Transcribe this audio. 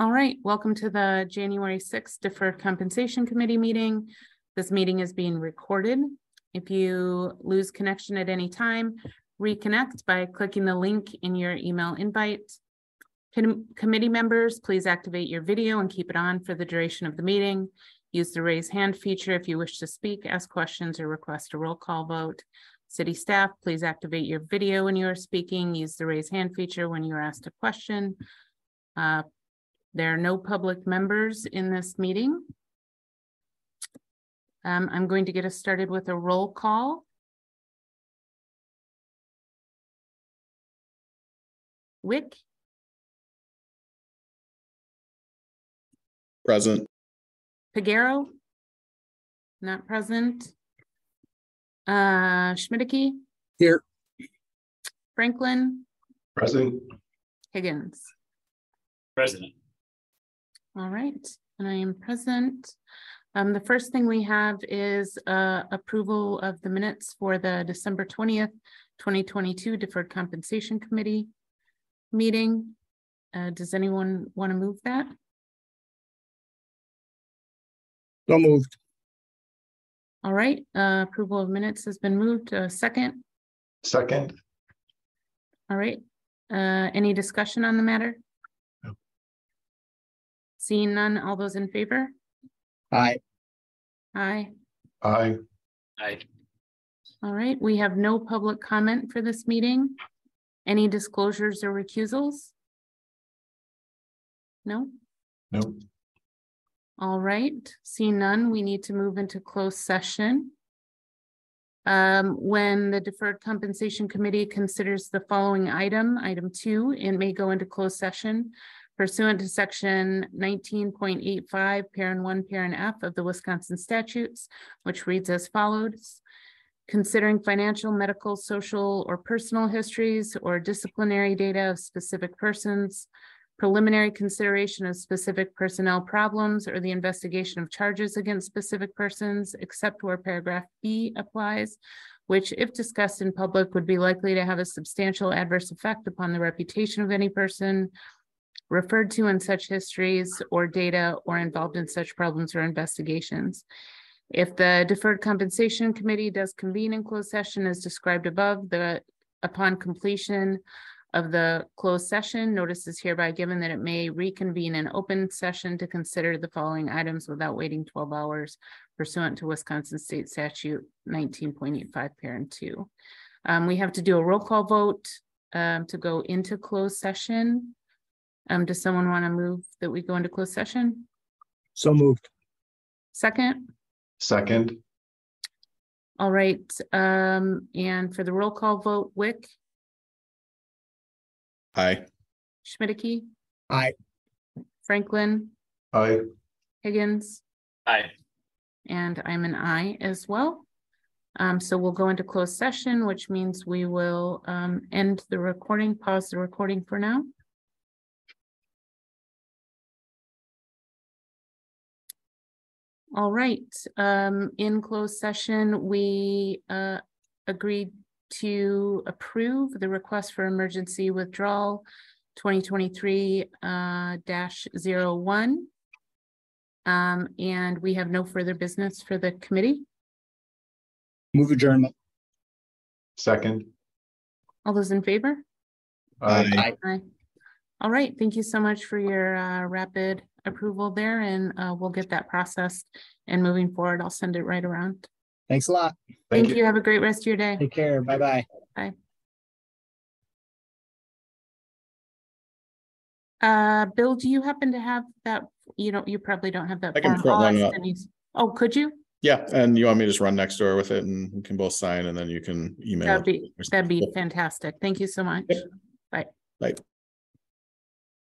All right, welcome to the January sixth Deferred Compensation Committee meeting. This meeting is being recorded. If you lose connection at any time, reconnect by clicking the link in your email invite. Com- Committee members, please activate your video and keep it on for the duration of the meeting. Use the raise hand feature if you wish to speak, ask questions, or request a roll call vote. City staff, please activate your video when you are speaking. Use the raise hand feature when you are asked a question. Uh, there are no public members in this meeting. Um, I'm going to get us started with a roll call. Wick, Present. Pagero? Not present. Uh, Schmidtke, Here. Franklin, Present. Higgins. President. All right, and I am present. Um, the first thing we have is uh approval of the minutes for the December twentieth, twenty twenty-two Deferred Compensation Committee meeting. Uh, does anyone want to move that? So moved. All right, uh, approval of minutes has been moved. Uh, second, Second. all right. Uh, any discussion on the matter? No. Seeing none, all those in favor? Aye. Aye. Aye. Aye. All right, we have no public comment for this meeting. Any disclosures or recusals? No? No. All right, seeing none, we need to move into closed session. Um, when the Deferred Compensation Committee considers the following item, item two, it may go into closed session pursuant to section nineteen point eight five, parent one, parent F of the Wisconsin statutes, which reads as follows. Considering financial, medical, social, or personal histories or disciplinary data of specific persons, preliminary consideration of specific personnel problems or the investigation of charges against specific persons, except where paragraph B applies, which if discussed in public would be likely to have a substantial adverse effect upon the reputation of any person referred to in such histories or data or involved in such problems or investigations. If the Deferred Compensation Committee does convene in closed session as described above, the upon completion of the closed session, notice is hereby given that it may reconvene in open session to consider the following items without waiting twelve hours pursuant to Wisconsin State Statute nineteen point eight five parent two. Um, we have to do a roll call vote um, to go into closed session. Um, does someone want to move that we go into closed session? So moved. Second? Second. All right, um, and for the roll call vote, Wick, Aye. Schmidtke, Aye. Franklin, Aye. Higgins, Aye. and I'm an aye as well. Um, so we'll go into closed session, which means we will, um, end the recording, pause the recording for now. All right, um, in closed session, we, uh, agreed to approve the request for emergency withdrawal twenty twenty-three, uh, dash zero one. Um, and we have no further business for the committee. Move adjournment. Second. All those in favor? Aye. Aye. All right, thank you so much for your uh rapid approval there and uh we'll get that processed. And moving forward, I'll send it right around. Thanks a lot. Thank you. Have a great rest of your day. Take care. Bye bye. Uh, Bill, do you happen to have that? You don't, you probably don't have that. I can form. print one up. Oh, could you? Yeah, and you want me to just run next door with it and we can both sign and then you can email. That'd be, that'd be fantastic. Thank you so much. Yep. Bye. Bye.